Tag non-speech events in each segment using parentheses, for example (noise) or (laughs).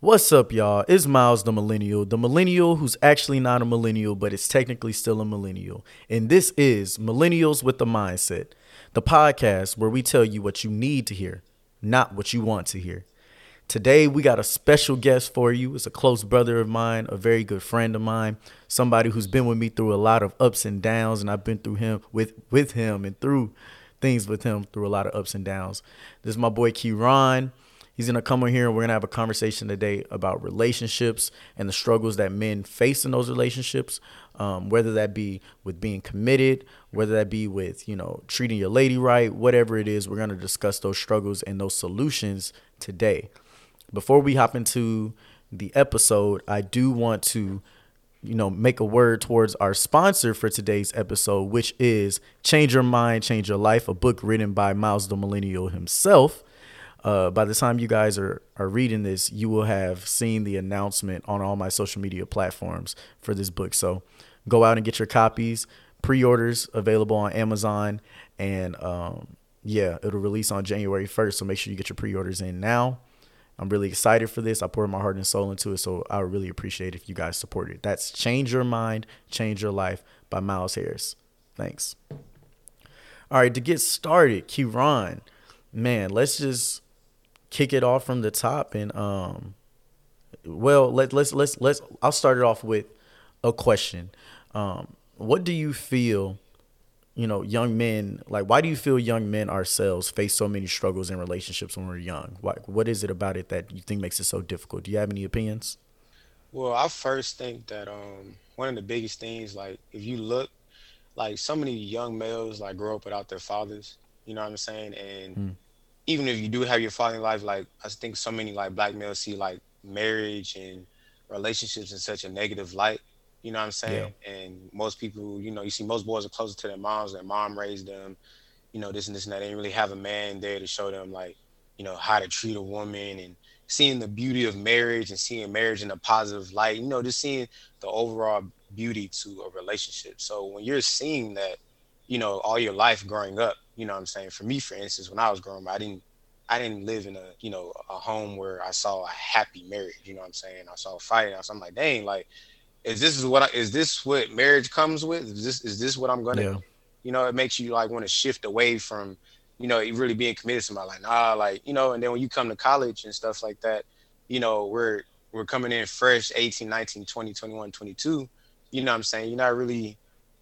What's up, y'all? It's Miles the Millennial, the millennial who's actually not a millennial, but is technically still a millennial. And this is Millennials with the Mindset, the podcast where we tell you what you need to hear, not what you want to hear. Today, we got a special guest for you. It's a close brother of mine, a very good friend of mine, somebody who's been with me through a lot of ups and downs, and I've been through him with with him and through things with him through a lot of ups and downs. This is my boy Keyron. He's gonna come on here and we're gonna have a conversation today about relationships and the struggles that men face in those relationships, um, whether that be with being committed, whether that be with you know treating your lady right, whatever it is. We're gonna discuss those struggles and those solutions today. Before we hop into the episode, I do want to you know make a word towards our sponsor for today's episode which is change your mind change your life a book written by miles the millennial himself uh, by the time you guys are, are reading this, you will have seen the announcement on all my social media platforms for this book. So go out and get your copies. Pre orders available on Amazon. And um, yeah, it'll release on January 1st. So make sure you get your pre orders in now. I'm really excited for this. I poured my heart and soul into it. So I would really appreciate if you guys support it. That's Change Your Mind, Change Your Life by Miles Harris. Thanks. All right, to get started, Keyron, man, let's just kick it off from the top and um well let let's let's let's I'll start it off with a question. Um what do you feel you know young men like why do you feel young men ourselves face so many struggles in relationships when we're young? Why, what is it about it that you think makes it so difficult? Do you have any opinions? Well i first think that um one of the biggest things like if you look like so many young males like grow up without their fathers you know what i'm saying? And mm even if you do have your father in life, like I think so many like black males see like marriage and relationships in such a negative light. You know what I'm saying? Yeah. And most people, you know, you see most boys are closer to their moms. Their mom raised them, you know, this and this and that. They didn't really have a man there to show them like, you know, how to treat a woman and seeing the beauty of marriage and seeing marriage in a positive light. You know, just seeing the overall beauty to a relationship. So when you're seeing that, you know, all your life growing up, you know what I'm saying? For me, for instance, when I was growing up, I didn't I didn't live in a, you know, a home where I saw a happy marriage, you know what I'm saying? I saw fighting. I was, I'm like, dang, like, is this is what I, is this what marriage comes with? Is this is this what I'm gonna yeah. you know, it makes you like want to shift away from, you know, really being committed to somebody like, nah, like, you know, and then when you come to college and stuff like that, you know, we're we're coming in fresh 18, 19, 20, 21, 22. You know what I'm saying? You're not really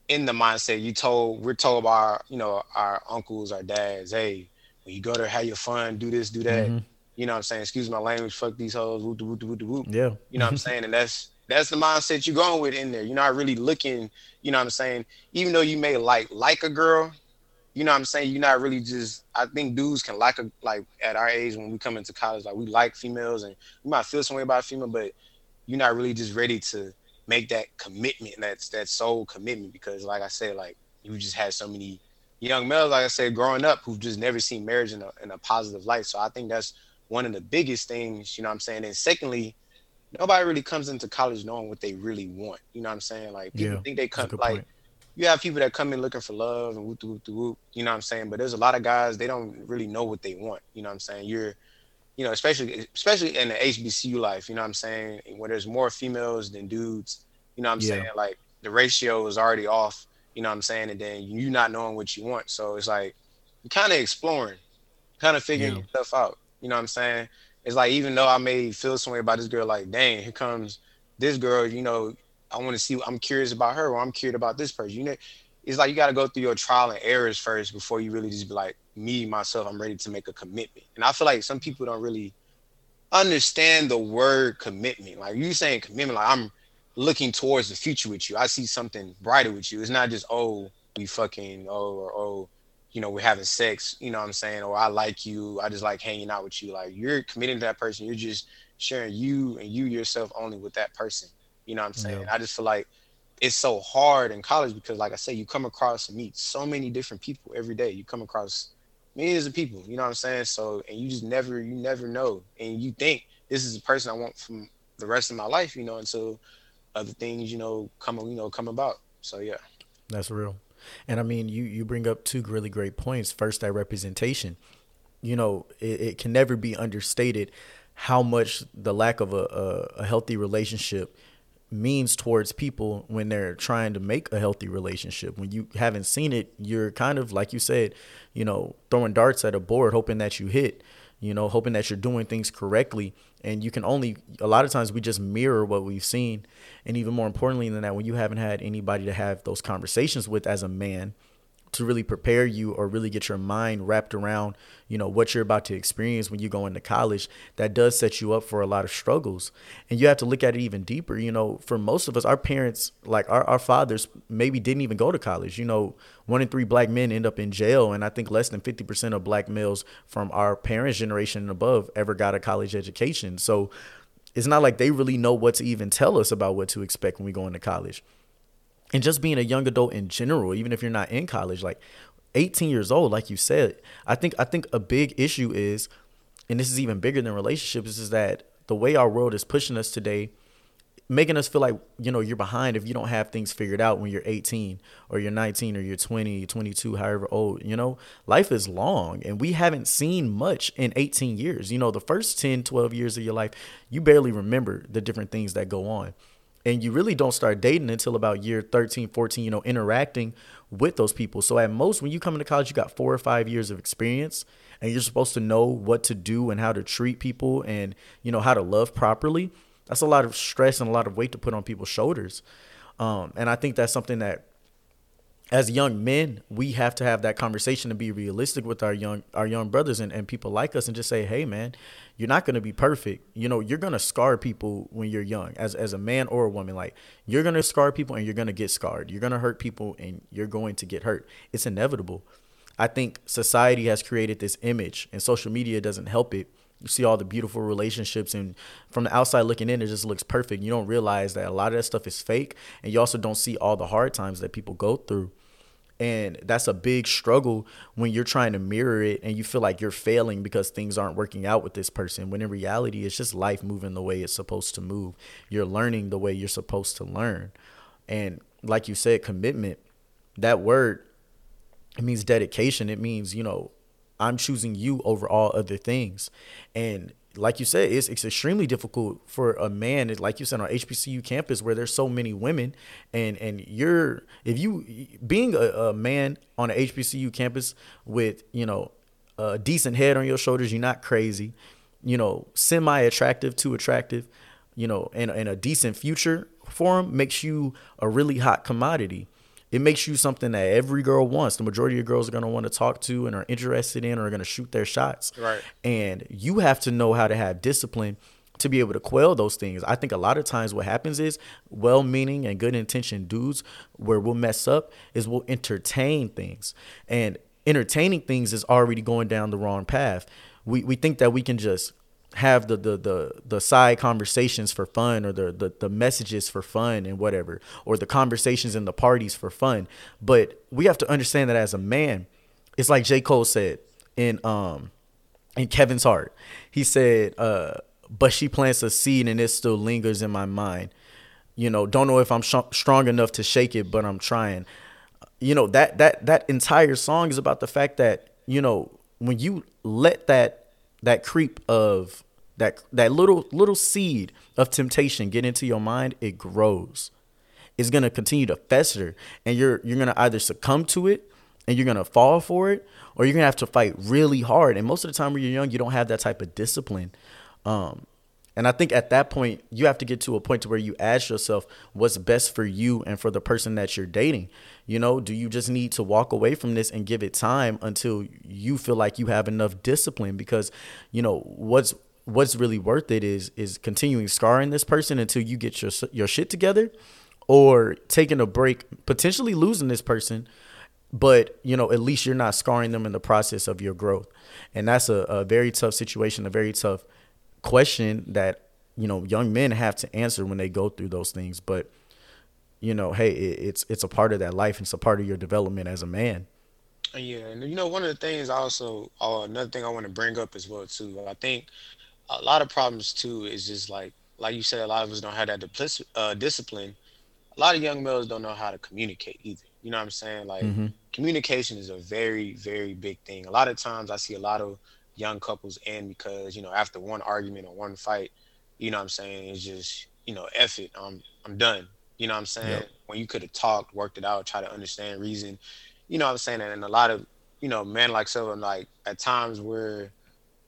in the mindset you told we're told by our, you know our uncles our dads hey when you go there have your fun do this do that. Mm-hmm. you know what i'm saying? Excuse my language fuck these hoes whoop, whoop, whoop, whoop. yeah. You know what i'm saying? And that's that's the mindset you're going with in there. You're not really looking you know what i'm saying? Even though you may like like a girl you know what i'm saying? You're not really just i think dudes can like a like at our age when we come into college like we like females and we might feel some way about a female but you're not really just ready to make that commitment, that's that soul commitment. Because like I said, like you just had so many young males, like I said, growing up who've just never seen marriage in a, in a positive light. So I think that's one of the biggest things, you know what I'm saying? And secondly, nobody really comes into college knowing what they really want. You know what I'm saying? Like people yeah, think they come like point. you have people that come in looking for love and whoop whoop whoop, you know what I'm saying? But there's a lot of guys they don't really know what they want. You know what I'm saying? You're you know, especially especially in the HBCU life, you know what I'm saying, where there's more females than dudes, you know what I'm yeah. saying? Like the ratio is already off, you know what I'm saying? And then you not knowing what you want. So it's like you kind of exploring, kind of figuring yeah. stuff out. You know what I'm saying? It's like even though I may feel some way about this girl, like, dang, here comes this girl, you know, I want to see I'm curious about her or I'm curious about this person. You know, it's like you gotta go through your trial and errors first before you really just be like, me myself i'm ready to make a commitment. And i feel like some people don't really understand the word commitment. Like you saying commitment like i'm looking towards the future with you. I see something brighter with you. It's not just oh we fucking oh or oh you know we're having sex you know what i'm saying? Or i like you. I just like hanging out with you. Like you're committing to that person. You're just sharing you and you yourself only with that person. You know what i'm saying? Yeah. i just feel like it's so hard in college because like i said you come across and meet so many different people every day. You come across millions of people. You know what I'm saying? So and you just never you never know, and you think this is the person I want from the rest of my life. You know, until other things you know come you know come about. So yeah, that's real. And I mean, you you bring up two really great points. First, that representation. You know, it, it can never be understated how much the lack of a, a, a healthy relationship means towards people when they're trying to make a healthy relationship. When you haven't seen it, you're kind of like you said, you know, throwing darts at a board hoping that you hit, you know, hoping that you're doing things correctly. And you can only a lot of times we just mirror what we've seen. And even more importantly than that, when you haven't had anybody to have those conversations with as a man, to really prepare you or really get your mind wrapped around you know what you're about to experience when you go into college that does set you up for a lot of struggles. And you have to look at it even deeper you know for most of us our parents like our, our fathers maybe didn't even go to college. You know one in three black men end up in jail and i think less than 50% of black males from our parents generation and above ever got a college education. So it's not like they really know what to even tell us about what to expect when we go into college and just being a young adult in general, even if you're not in college, like 18 years old, like you said, I think I think a big issue is, and this is even bigger than relationships, is that the way our world is pushing us today, making us feel like you know you're behind if you don't have things figured out when you're 18 or you're 19 or you're 20 22 however old you know? Life is long and we haven't seen much in 18 years. You know the first 10 12 years of your life you barely remember the different things that go on and you really don't start dating until about year 13 14 you know interacting with those people. So at most when you come into college you got four or five years of experience and you're supposed to know what to do and how to treat people and you know how to love properly. That's a lot of stress and a lot of weight to put on people's shoulders. Um, and i think that's something that as young men, we have to have that conversation to be realistic with our young our young brothers and, and people like us and just say, hey man, you're not gonna be perfect. You know, you're gonna scar people when you're young, as as a man or a woman. Like you're gonna scar people and you're gonna get scarred. You're gonna hurt people and you're going to get hurt. It's inevitable. I think society has created this image and social media doesn't help it you see all the beautiful relationships and from the outside looking in it just looks perfect. You don't realize that a lot of that stuff is fake and you also don't see all the hard times that people go through. And that's a big struggle when you're trying to mirror it and you feel like you're failing because things aren't working out with this person when in reality it's just life moving the way it's supposed to move. You're learning the way you're supposed to learn. And like you said commitment that word it means dedication. It means you know I'm choosing you over all other things. And like you said, it's, it's extremely difficult for a man, like you said, on HBCU campus where there's so many women, and and you're if you being a, a man on an HBCU campus with you know a decent head on your shoulders, you're not crazy, you know, semi attractive to attractive, you know, and and a decent future for him makes you a really hot commodity it makes you something that every girl wants. The majority of girls are gonna want to talk to and are interested in or are gonna shoot their shots. Right. And you have to know how to have discipline to be able to quell those things. I think a lot of times what happens is well meaning and good intentioned dudes where we'll mess up is we'll entertain things. And entertaining things is already going down the wrong path. We we think that we can just have the the the, the side conversations for fun or the, the the messages for fun and whatever or the conversations and the parties for fun. But we have to understand that as a man it's like j. Cole said in um in kevin's heart. He said uh but she plants a seed and it still lingers in my mind. You know don't know if i'm sh- strong enough to shake it but i'm trying. You know that that that entire song is about the fact that you know when you let that that creep of that that little little seed of temptation get into your mind, it grows. It's gonna continue to fester, and you're you're gonna either succumb to it and you're gonna fall for it, or you're gonna have to fight really hard. And most of the time when you're young, you don't have that type of discipline. Um, and I think at that point, you have to get to a point to where you ask yourself what's best for you and for the person that you're dating. You know, do you just need to walk away from this and give it time until you feel like you have enough discipline? Because, you know, what's what's really worth it is is continuing scarring this person until you get your your shit together or taking a break potentially losing this person but you know at least you're not scarring them in the process of your growth. And that's a, a very tough situation a very tough question that you know young men have to answer when they go through those things. But you know hey it, it's it's a part of that life. And it's a part of your development as a man. Yeah and you know one of the things also uh, another thing i want to bring up as well too i think a lot of problems too is just like like you said, a lot of us don't have that uh, discipline. A lot of young males don't know how to communicate either. You know what I'm saying? Like mm-hmm. communication is a very very big thing. A lot of times I see a lot of young couples end because you know after one argument or one fight, you know what I'm saying it's just you know F it, I'm I'm done. You know what I'm saying? Yep. When you could have talked, worked it out, try to understand reason. You know what I'm saying? And a lot of you know men like Silva like at times where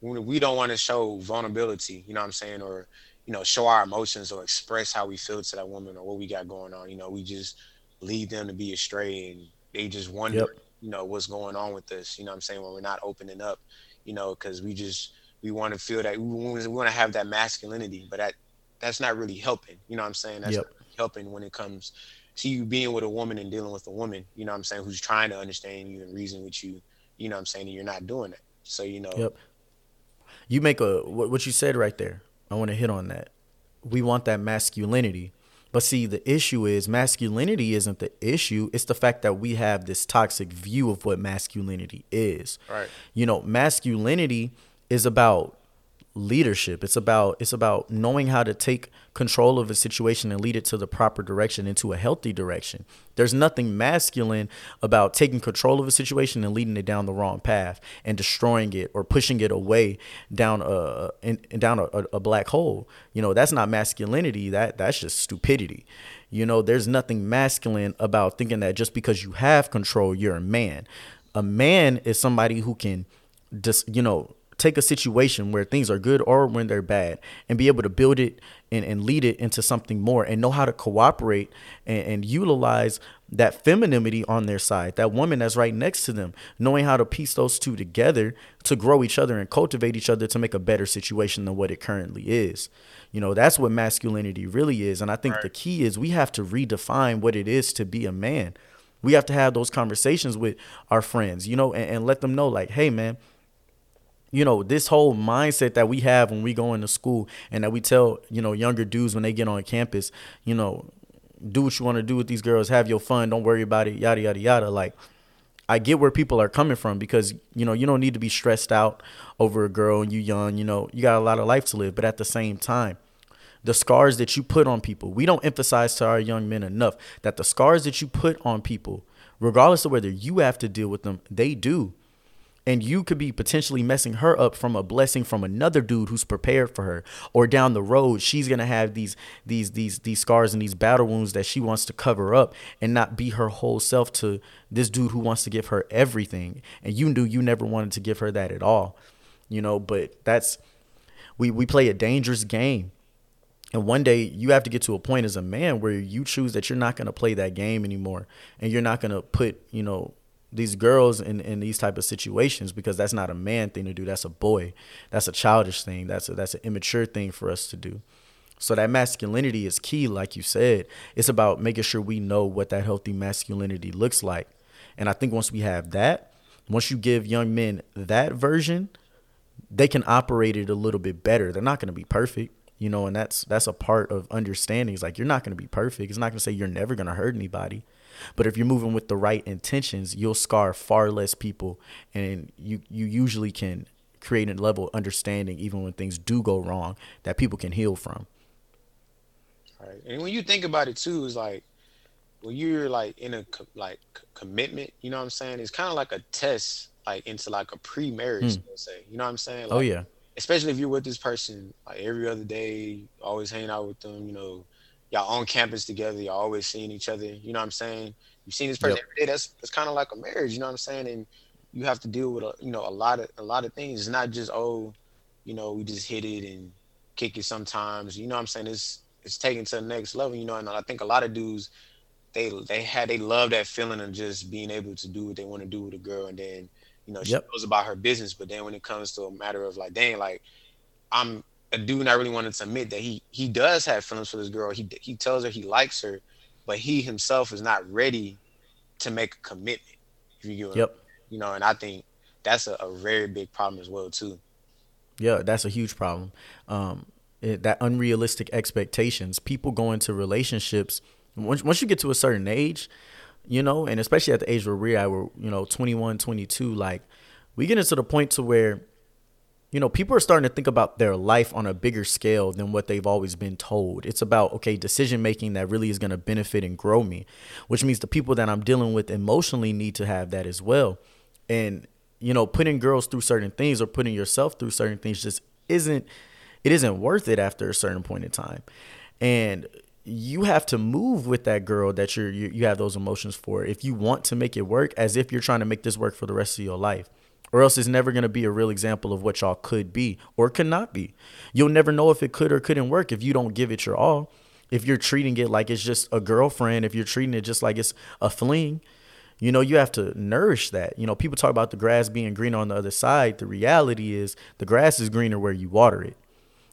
we don't want to show vulnerability. You know what I'm saying? Or you know show our emotions or express how we feel to that woman or what we got going on. You know we just leave them to be astray and they just wonder. Yep you know what's going on with this you know i'm saying when we're not opening up you know because we just we want to feel that we, want to have that masculinity but that that's not really helping you know what i'm saying that's yep. helping when it comes to you being with a woman and dealing with a woman you know what i'm saying who's trying to understand you and reason with you you know what i'm saying and you're not doing it so you know yep you make a what you said right there i want to hit on that we want that masculinity but see, the issue is masculinity isn't the issue. It's the fact that we have this toxic view of what masculinity is. Right. You know, masculinity is about leadership. It's about it's about knowing how to take control of a situation and lead it to the proper direction into a healthy direction. There's nothing masculine about taking control of a situation and leading it down the wrong path and destroying it or pushing it away down a in, down a, a black hole. You know, that's not masculinity. That that's just stupidity. You know, there's nothing masculine about thinking that just because you have control, you're a man. A man is somebody who can just, you know, take a situation where things are good or when they're bad and be able to build it and, and lead it into something more and know how to cooperate and, and utilize that femininity on their side, that woman that's right next to them, knowing how to piece those two together to grow each other and cultivate each other to make a better situation than what it currently is. You know, that's what masculinity really is. And I think right. the key is we have to redefine what it is to be a man. We have to have those conversations with our friends, you know, and, and let them know, like, hey, man, you know this whole mindset that we have when we go into school and that we tell you know younger dudes when they get on campus you know do what you want to do with these girls have your fun don't worry about it yada yada yada. Like i get where people are coming from because you know you don't need to be stressed out over a girl and you young you know you got a lot of life to live. But at the same time the scars that you put on people we don't emphasize to our young men enough that the scars that you put on people regardless of whether you have to deal with them they do and you could be potentially messing her up from a blessing from another dude who's prepared for her. Or down the road she's going to have these these these these scars and these battle wounds that she wants to cover up and not be her whole self to this dude who wants to give her everything. And you knew you never wanted to give her that at all you know but that's we we play a dangerous game. And one day you have to get to a point as a man where you choose that you're not going to play that game anymore. And you're not going to put you know these girls in, in these type of situations because that's not a man thing to do. That's a boy. That's a childish thing. That's a that's an immature thing for us to do. So that masculinity is key like you said. It's about making sure we know what that healthy masculinity looks like. And i think once we have that once you give young men that version they can operate it a little bit better. They're not going to be perfect you know and that's that's a part of understanding. It's like you're not going to be perfect. It's not going to say you're never going to hurt anybody but if you're moving with the right intentions, you'll scar far less people, and you you usually can create a level of understanding even when things do go wrong that people can heal from. Right, and when you think about it too, is like when you're like in a like commitment, you know what I'm saying? It's kind of like a test, like into like a pre-marriage, mm. say. You know what I'm saying? Oh, like, oh yeah. Especially if you're with this person like every other day, always hanging out with them, you know, y'all on campus together, y'all always seeing each other. You know what I'm saying? You've seen this person yep. every day. That's that's kind of like a marriage. You know what I'm saying? And you have to deal with a, you know a lot of a lot of things. It's not just oh, you know, we just hit it and kick it sometimes. You know what I'm saying? It's it's taken to the next level. You know, and I think a lot of dudes they they had they love that feeling of just being able to do what they want to do with a girl, and then you know she yep. knows about her business. But then when it comes to a matter of like, dang, like I'm a dude not really wanting to admit that he he does have feelings for this girl. He he tells her he likes her, but he himself is not ready to make a commitment. You yep. You know, and I think that's a, a, very big problem as well too. Yeah, that's a huge problem. Um, it, that unrealistic expectations. People go into relationships once once you get to a certain age, you know, and especially at the age where we're at, we're you know 21, 22, like we get into the point to where you know, people are starting to think about their life on a bigger scale than what they've always been told. It's about, okay, decision making that really is going to benefit and grow me, which means the people that I'm dealing with emotionally need to have that as well. And you know, putting girls through certain things or putting yourself through certain things just isn't it isn't worth it after a certain point in time. And you have to move with that girl that you're you, you have those emotions for if you want to make it work as if you're trying to make this work for the rest of your life or else it's never going to be a real example of what y'all could be or could not be. You'll never know if it could or couldn't work if you don't give it your all. If you're treating it like it's just a girlfriend if you're treating it just like it's a fling you know you have to nourish that. You know people talk about the grass being greener on the other side. The reality is the grass is greener where you water it.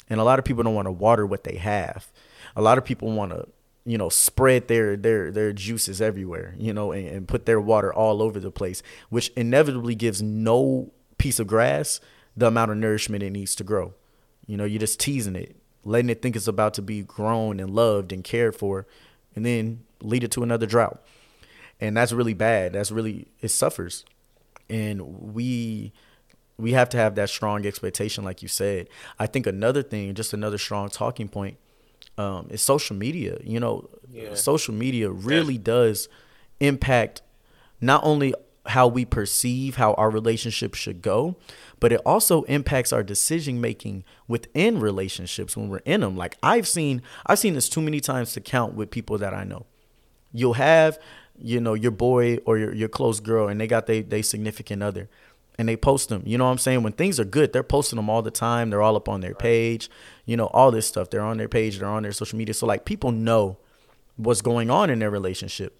And a lot of people don't want to water what they have. A lot of people want to you know spread their their their juices everywhere you know and, and put their water all over the place which inevitably gives no piece of grass the amount of nourishment it needs to grow. You know you're just teasing it letting it think it's about to be grown and loved and cared for and then lead it to another drought. And that's really bad. That's really it suffers. And we we have to have that strong expectation like you said. I think another thing just another strong talking point um, is social media. You know, yeah. social media really does impact not only how we perceive how our relationship should go, but it also impacts our decision making within relationships when we're in them. Like I've seen, I've seen this too many times to count with people that I know. You'll have, you know, your boy or your, your close girl, and they got they they significant other, and they post them. You know what I'm saying? When things are good, they're posting them all the time. They're all up on their page. You know, all this stuff. They're on their page, they're on their social media. So like people know what's going on in their relationship.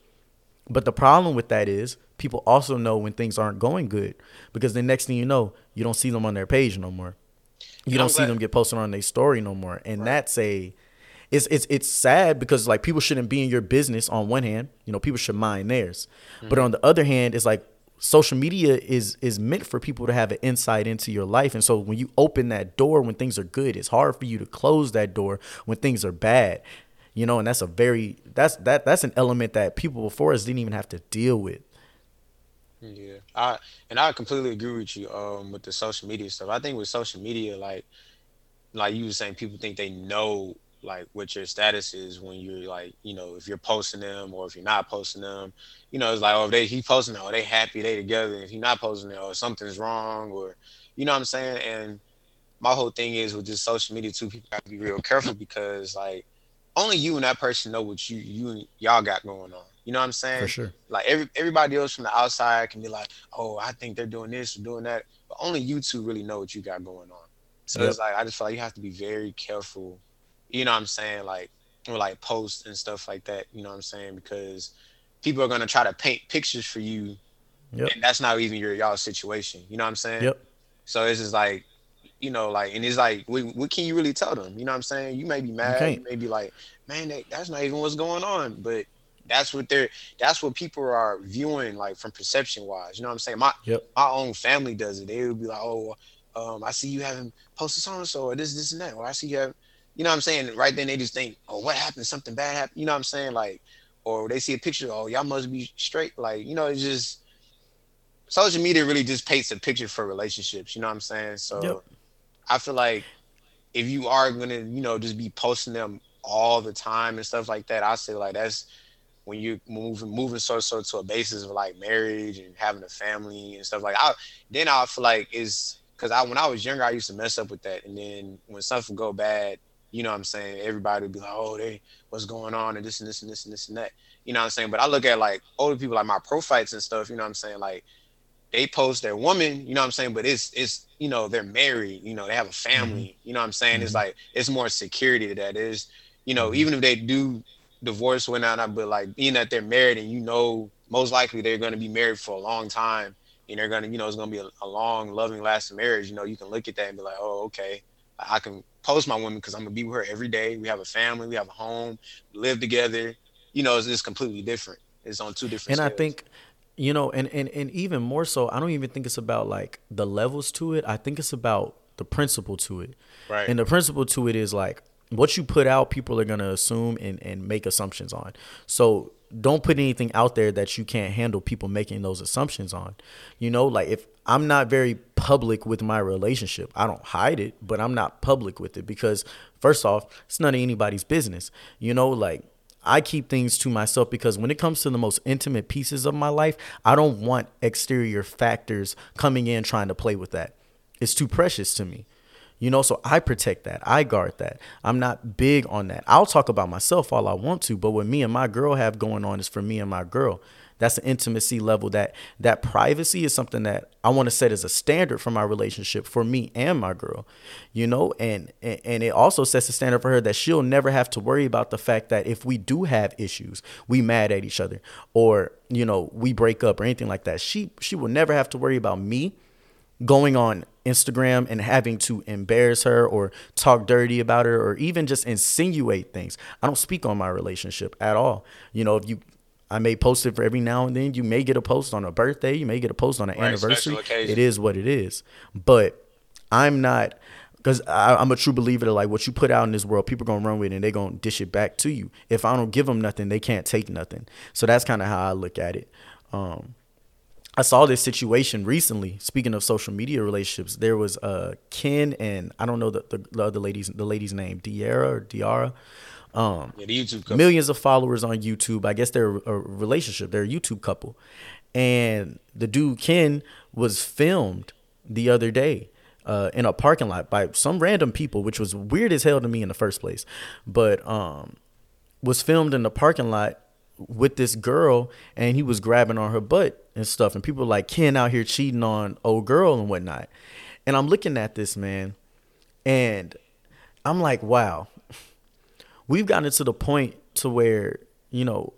But the problem with that is people also know when things aren't going good because the next thing you know, you don't see them on their page no more. You don't see them get posted on their story no more. And right. that's a it's it's it's sad because like people shouldn't be in your business on one hand, you know, people should mind theirs. Mm-hmm. But on the other hand, it's like social media is is meant for people to have an insight into your life. And so when you open that door when things are good it's hard for you to close that door when things are bad you know and that's a very that's that that's an element that people before us didn't even have to deal with. Yeah i and i completely agree with you um with the social media stuff. I think with social media like like you were saying people think they know like what your status is when you're like, you know, if you're posting them or if you're not posting them. You know, it's like, oh, they he posting, them, oh, they happy, they together. If you're not posting it, or oh, something's wrong, or you know what I'm saying. And my whole thing is with just social media too, people have to be real careful because like only you and that person know what you you and y'all got going on. You know what I'm saying? For sure. Like every everybody else from the outside can be like, oh, I think they're doing this or doing that, but only you two really know what you got going on. So yep. it's like I just feel like you have to be very careful you know what I'm saying, like or like posts and stuff like that, you know what I'm saying? Because people are gonna try to paint pictures for you yep. and that's not even your y'all situation. You know what I'm saying? Yep. So it's just like, you know, like and it's like what, what can you really tell them? You know what I'm saying? You may be mad, you, you may be like, man, that, that's not even what's going on. But that's what they're that's what people are viewing like from perception wise. You know what I'm saying? My yep. my own family does it. They would be like, Oh, um, I see you having posted so and so or this, this and that, or I see you have you know what I'm saying? Right then they just think, oh, what happened? Something bad happened. You know what I'm saying? Like, or they see a picture, oh, y'all must be straight. Like, you know, it's just social media really just paints a picture for relationships. You know what I'm saying? So yep. I feel like if you are gonna, you know, just be posting them all the time and stuff like that, I say like that's when you're moving moving so so to a basis of like marriage and having a family and stuff like I then I feel like is because I when I was younger I used to mess up with that and then when something go bad you know what I'm saying? Everybody would be like, oh, they, what's going on? And this and this and this and this and that. You know what I'm saying? But I look at like older people, like my pro fights and stuff, you know what I'm saying? Like they post their woman, you know what I'm saying? But it's, it's, you know, they're married, you know, they have a family, mm-hmm. you know what I'm saying? Mm-hmm. It's like, it's more security to that is, you know, mm-hmm. even if they do divorce when out, but like being that they're married and you know, most likely they're going to be married for a long time and they're going to, you know, it's going to be a, a long, loving, lasting marriage. You know, you can look at that and be like, oh, okay, I can post my woman because I'm gonna be with her every day. We have a family, we have a home, live together. You know, it's, it's completely different. It's on two different. And scales. I think, you know, and and and even more so, I don't even think it's about like the levels to it. I think it's about the principle to it. Right. And the principle to it is like what you put out, people are gonna assume and and make assumptions on. So don't put anything out there that you can't handle people making those assumptions on. You know, like if I'm not very public with my relationship, I don't hide it, but I'm not public with it because first off, it's none of anybody's business. You know, like I keep things to myself because when it comes to the most intimate pieces of my life, I don't want exterior factors coming in trying to play with that. It's too precious to me. You know, so I protect that. I guard that. I'm not big on that. I'll talk about myself all I want to, but what me and my girl have going on is for me and my girl. That's an intimacy level that that privacy is something that I want to set as a standard for my relationship for me and my girl. You know, and and it also sets a standard for her that she'll never have to worry about the fact that if we do have issues, we mad at each other or, you know, we break up or anything like that. She she will never have to worry about me going on Instagram and having to embarrass her or talk dirty about her or even just insinuate things. I don't speak on my relationship at all. You know, if you I may post it for every now and then. You may get a post on a birthday. You may get a post on an right, anniversary. It is what it is. But I'm not because I'm a true believer that like what you put out in this world, people gonna run with it and they gonna dish it back to you. If I don't give them nothing, they can't take nothing. So that's kind of how I look at it. Um, I saw this situation recently. Speaking of social media relationships, there was uh Ken and I don't know the the, the other lady's the lady's name, Diara or Diara. Um, yeah, the YouTube couple. millions of followers on YouTube. I guess they're a relationship. They're a YouTube couple, and the dude Ken was filmed the other day uh, in a parking lot by some random people, which was weird as hell to me in the first place. But um, was filmed in the parking lot with this girl, and he was grabbing on her butt and stuff. And people were like Ken out here cheating on old girl and whatnot. And I'm looking at this man, and I'm like, wow we've gotten to the point to where you know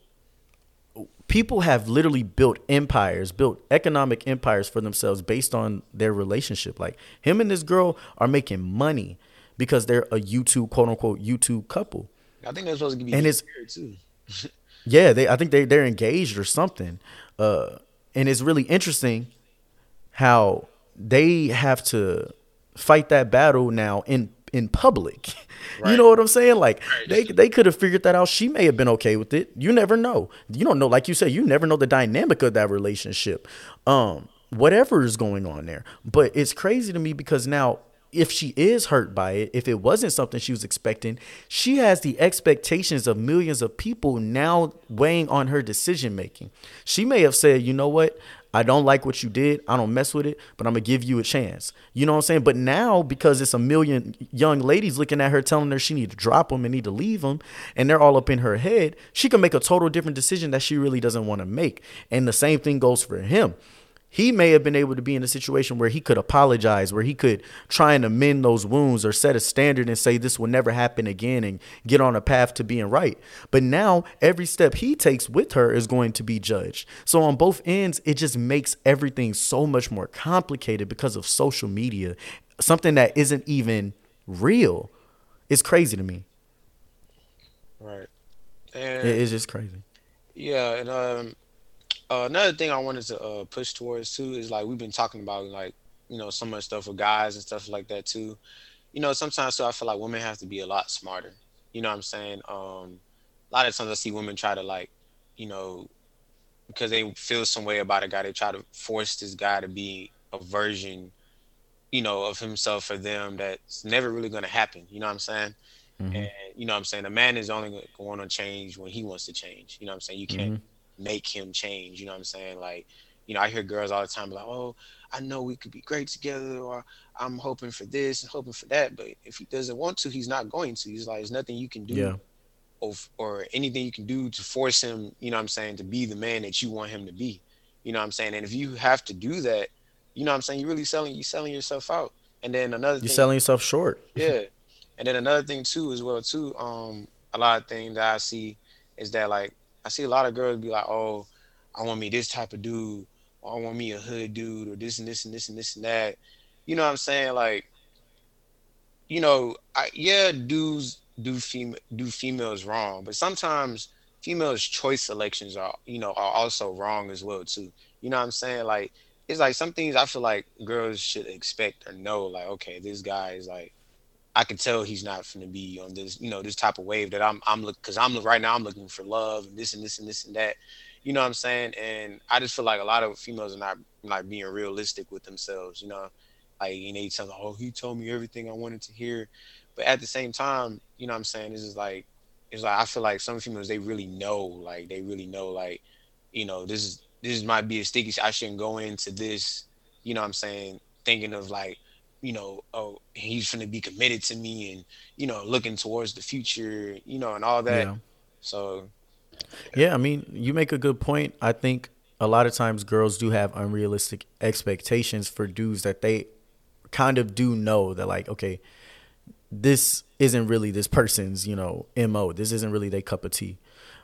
people have literally built empires, built economic empires for themselves based on their relationship. Like him and this girl are making money because they're a YouTube quote unquote YouTube couple. I think they're supposed to be and it's too. (laughs) yeah, they I think they they're engaged or something. Uh, and it's really interesting how they have to fight that battle now in in public. (laughs) Right. You know what I'm saying? Like right. they they could have figured that out. She may have been okay with it. You never know. You don't know. Like you said, you never know the dynamic of that relationship. Um, whatever is going on there. But it's crazy to me because now if she is hurt by it, if it wasn't something she was expecting, she has the expectations of millions of people now weighing on her decision making. She may have said, you know what? I don't like what you did. I don't mess with it, but I'm gonna give you a chance. You know what I'm saying? But now because it's a million young ladies looking at her telling her she need to drop them and need to leave them, and they're all up in her head, she can make a total different decision that she really doesn't want to make. And the same thing goes for him he may have been able to be in a situation where he could apologize, where he could try and amend those wounds or set a standard and say this will never happen again and get on a path to being right. But now every step he takes with her is going to be judged. So on both ends, it just makes everything so much more complicated because of social media, something that isn't even real. It's crazy to me. Right. And it's just crazy. Yeah, and um uh, another thing I wanted to uh, push towards too is like we've been talking about like you know so much stuff with guys and stuff like that too. You know, sometimes too I feel like women have to be a lot smarter. You know what I'm saying? Um, a lot of times I see women try to like, you know, because they feel some way about a guy, they try to force this guy to be a version, you know, of himself for them that's never really going to happen. You know what I'm saying? Mm-hmm. And you know what I'm saying? A man is only going to change when he wants to change. You know what I'm saying? You can't. Mm-hmm make him change. You know what I'm saying? Like, you know, I hear girls all the time like, "Oh, I know we could be great together," or "I'm hoping for this and hoping for that." But if he doesn't want to, he's not going to. He's like, "There's nothing you can do." Yeah. Or, or anything you can do to force him, you know what I'm saying, to be the man that you want him to be. You know what I'm saying? And if you have to do that, you know what I'm saying, you're really selling you selling yourself out. And then another You're thing, selling yourself short. (laughs) yeah. And then another thing too as well too, um, a lot of things that I see is that like I see a lot of girls be like, oh, I want me this type of dude, or I want me a hood dude, or this and this and this and this and that. You know what I'm saying? Like, you know, I, yeah, dudes do female do females wrong, but sometimes females' choice selections are, you know, are also wrong as well too. You know what I'm saying? Like, it's like some things I feel like girls should expect or know. Like, okay, this guy is like I can tell he's not going to be on this, you know, this type of wave that I'm, I'm looking, cause I'm right now I'm looking for love and this and this and this and that, you know what I'm saying? And I just feel like a lot of females are not like being realistic with themselves, you know, like, you know, oh, he told me everything I wanted to hear. But at the same time, you know what I'm saying? This is like, it's like I feel like some females they really know, like they really know, like you know, this is this might be a sticky. I shouldn't go into this. You know, what I'm saying thinking of like, you know, oh, he's gonna be committed to me, and you know, looking towards the future, you know, and all that. Yeah. So, yeah, I mean, you make a good point. I think a lot of times girls do have unrealistic expectations for dudes that they kind of do know that like, okay, this isn't really this person's, you know, MO. This isn't really their cup of tea.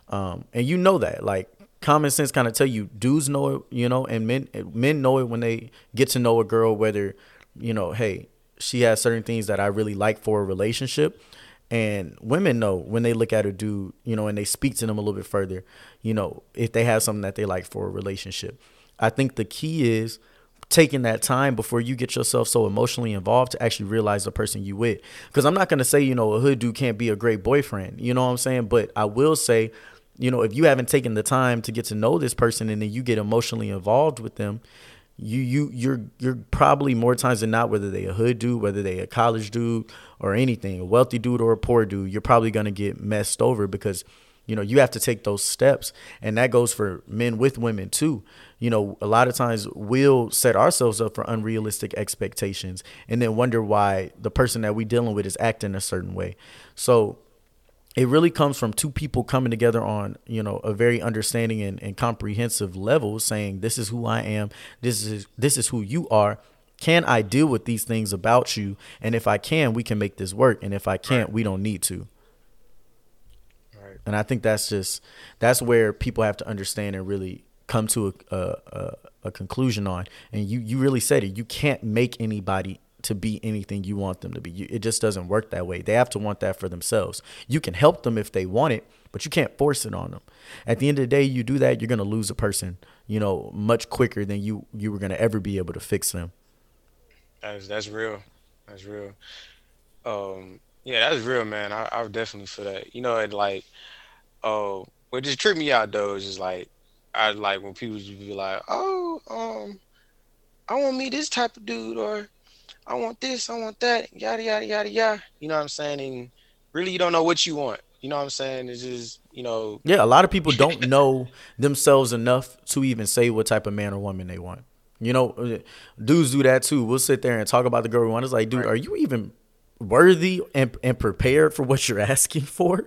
Um, and you know that. Like common sense kind of tell you dudes know it, you know, and men men know it when they get to know a girl whether, you know, hey, she has certain things that I really like for a relationship. And women know when they look at a dude, you know, and they speak to them a little bit further, you know, if they have something that they like for a relationship. I think the key is taking that time before you get yourself so emotionally involved to actually realize the person you with. Because I'm not gonna say you know a hood dude can't be a great boyfriend. You know what I'm saying? But I will say, you know, if you haven't taken the time to get to know this person and then you get emotionally involved with them, you you you're you're probably more times than not whether they a hood dude, whether they a college dude or anything, a wealthy dude or a poor dude, you're probably gonna get messed over because you know you have to take those steps and that goes for men with women too you know, a lot of times we'll set ourselves up for unrealistic expectations and then wonder why the person that we're dealing with is acting a certain way. So it really comes from two people coming together on, you know, a very understanding and, and comprehensive level, saying, This is who I am, this is this is who you are. Can I deal with these things about you? And if I can, we can make this work. And if I can't, we don't need to. Right. And I think that's just that's where people have to understand and really come to a, a, a conclusion on. And you, you really said it. You can't make anybody to be anything you want them to be. It just doesn't work that way. They have to want that for themselves. You can help them if they want it, but you can't force it on them. At the end of the day, you do that, you're gonna lose a person, you know, much quicker than you you were gonna ever be able to fix them. That's that's real. That's real. Um, yeah, that's real, man. I, I definitely feel that. You know, it like, oh, uh, what just tripped me out though is just like I like when people just be like, "Oh, um, I want me this type of dude," or "I want this, I want that," yada yada yada yada. You know what I'm saying? And really, you don't know what you want. You know what I'm saying? It's just you know. Yeah, a lot of people don't (laughs) know themselves enough to even say what type of man or woman they want. You know, dudes do that too. We'll sit there and talk about the girl we want. It's like, dude, right. are you even worthy and, and prepared for what you're (laughs) asking for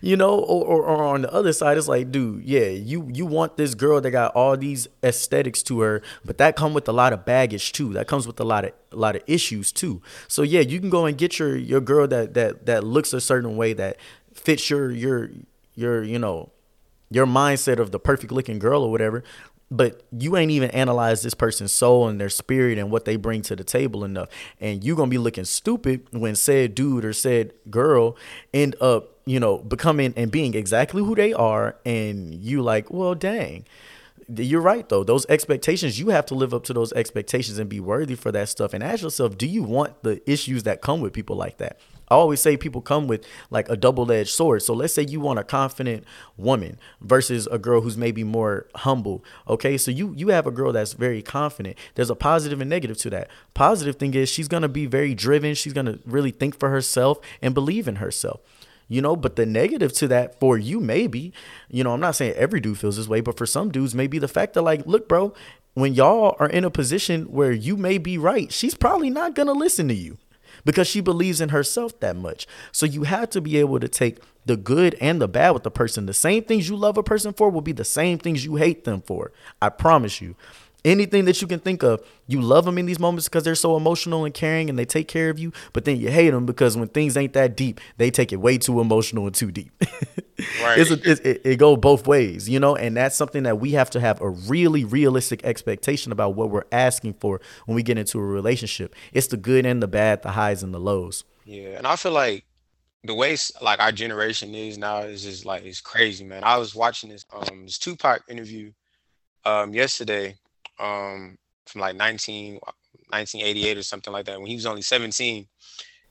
you know or, or, or, on the other side it's like dude yeah you you want this girl that got all these aesthetics to her but that come with a lot of baggage too. That comes with a lot of a lot of issues too. So yeah you can go and get your your girl that that that looks a certain way that fits your your your you know your mindset of the perfect looking girl or whatever but you ain't even analyzed this person's soul and their spirit and what they bring to the table enough. And you're gonna be looking stupid when said dude or said girl end up, you know, becoming and being exactly who they are, and you like, well, dang. You're right though. Those expectations, you have to live up to those expectations and be worthy for that stuff. And ask yourself, do you want the issues that come with people like that? I always say people come with like a double-edged sword. So let's say you want a confident woman versus a girl who's maybe more humble. Okay, so you you have a girl that's very confident. There's a positive and negative to that. Positive thing is she's gonna be very driven. She's gonna really think for herself and believe in herself you know but the negative to that for you maybe you know i'm not saying every dude feels this way but for some dudes maybe the fact that like look bro when y'all are in a position where you may be right she's probably not gonna listen to you because she believes in herself that much. So you have to be able to take the good and the bad with the person. The same things you love a person for will be the same things you hate them for. I promise you anything that you can think of. You love them in these moments because they're so emotional and caring and they take care of you, but then you hate them because when things ain't that deep, they take it way too emotional and too deep. right. (laughs) It's a, it's, it, it goes both ways, you know, and that's something that we have to have a really realistic expectation about what we're asking for when we get into a relationship. It's the good and the bad, the highs and the lows. Yeah, and I feel like the way like our generation is now is just like it's crazy, man. I was watching this um this Tupac interview um yesterday um, from like 19, 1988 or something like that when he was only 17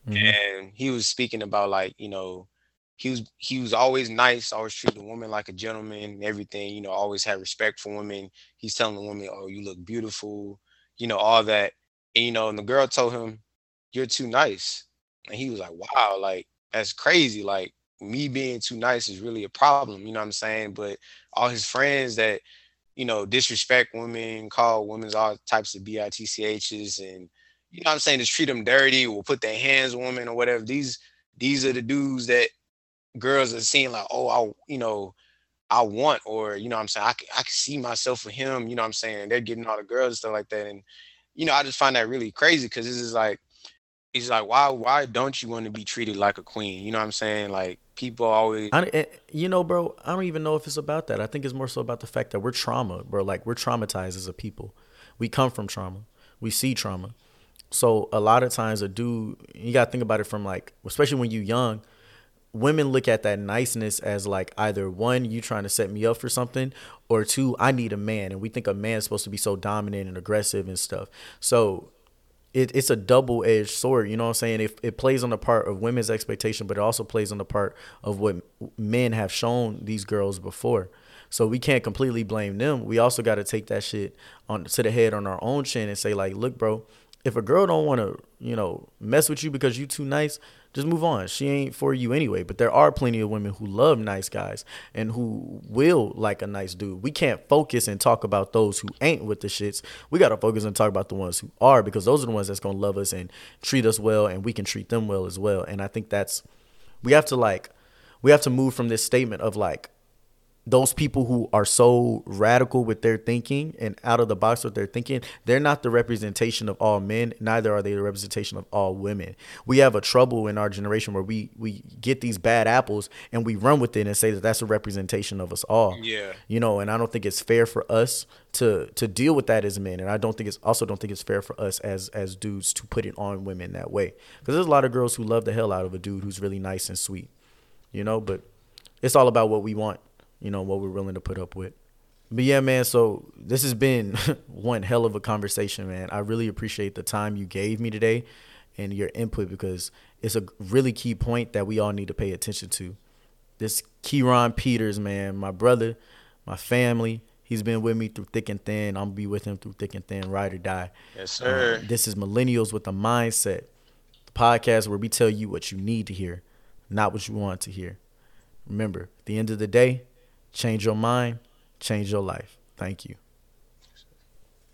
mm-hmm. and he was speaking about like you know he was he was always nice always treated the woman like a gentleman and everything you know always had respect for women. He's telling the woman oh you look beautiful you know all that. And you know and the girl told him you're too nice. And he was like wow like that's crazy. Like me being too nice is really a problem, you know what I'm saying? But all his friends that, you know, disrespect women, call women's all types of BITCHs and you know what I'm saying, just treat them dirty, will put their hands on women or whatever. These these are the dudes that girls are seeing like, oh, I you know, I want, or you know I'm saying, I can, I can see myself with him, you know I'm saying? They're getting all the girls and stuff like that. And you know, I just find that really crazy because this is like it's like why why don't you want to be treated like a queen? You know what I'm saying? Like people always I, eh, you know, bro, I don't even know if it's about that. I think it's more so about the fact that we're trauma, bro. Like we're traumatized as a people. We come from trauma. We see trauma. So a lot of times a dude, you gotta think about it from like, especially when you're young, women look at that niceness as like either one, you trying to set me up for something, or two, I need a man. And we think a man's supposed to be so dominant and aggressive and stuff. So it, it's a double edged sword. You know what I'm saying? It, it plays on the part of women's expectation, but it also plays on the part of what men have shown these girls before. So we can't completely blame them. We also got to take that shit on to the head on our own chin and say like, look, bro, if a girl don't want to, you know, mess with you because you too nice, just move on. She ain't for you anyway. But there are plenty of women who love nice guys and who will like a nice dude. We can't focus and talk about those who ain't with the shits. We gotta focus and talk about the ones who are because those are the ones that's gonna love us and treat us well and we can treat them well as well. And I think that's we have to like we have to move from this statement of like those people who are so radical with their thinking and out of the box with their thinking, they're not the representation of all men. Neither are they the representation of all women. We have a trouble in our generation where we we get these bad apples and we run with it and say that that's a representation of us all. Yeah, you know, and I don't think it's fair for us to to deal with that as men, and I don't think it's also don't think it's fair for us as as dudes to put it on women that way. Because there's a lot of girls who love the hell out of a dude who's really nice and sweet, you know. But it's all about what we want you know, what we're willing to put up with. But yeah, man, so this has been (laughs) one hell of a conversation, man. I really appreciate the time you gave me today and your input because it's a really key point that we all need to pay attention to. This Keyron Peters, man, my brother, my family, he's been with me through thick and thin. I'm gonna be with him through thick and thin, ride or die. Yes, sir. Um, this is Millennials with a Mindset, the podcast where we tell you what you need to hear, not what you want to hear. Remember, at the end of the day, Change your mind, change your life. Thank you.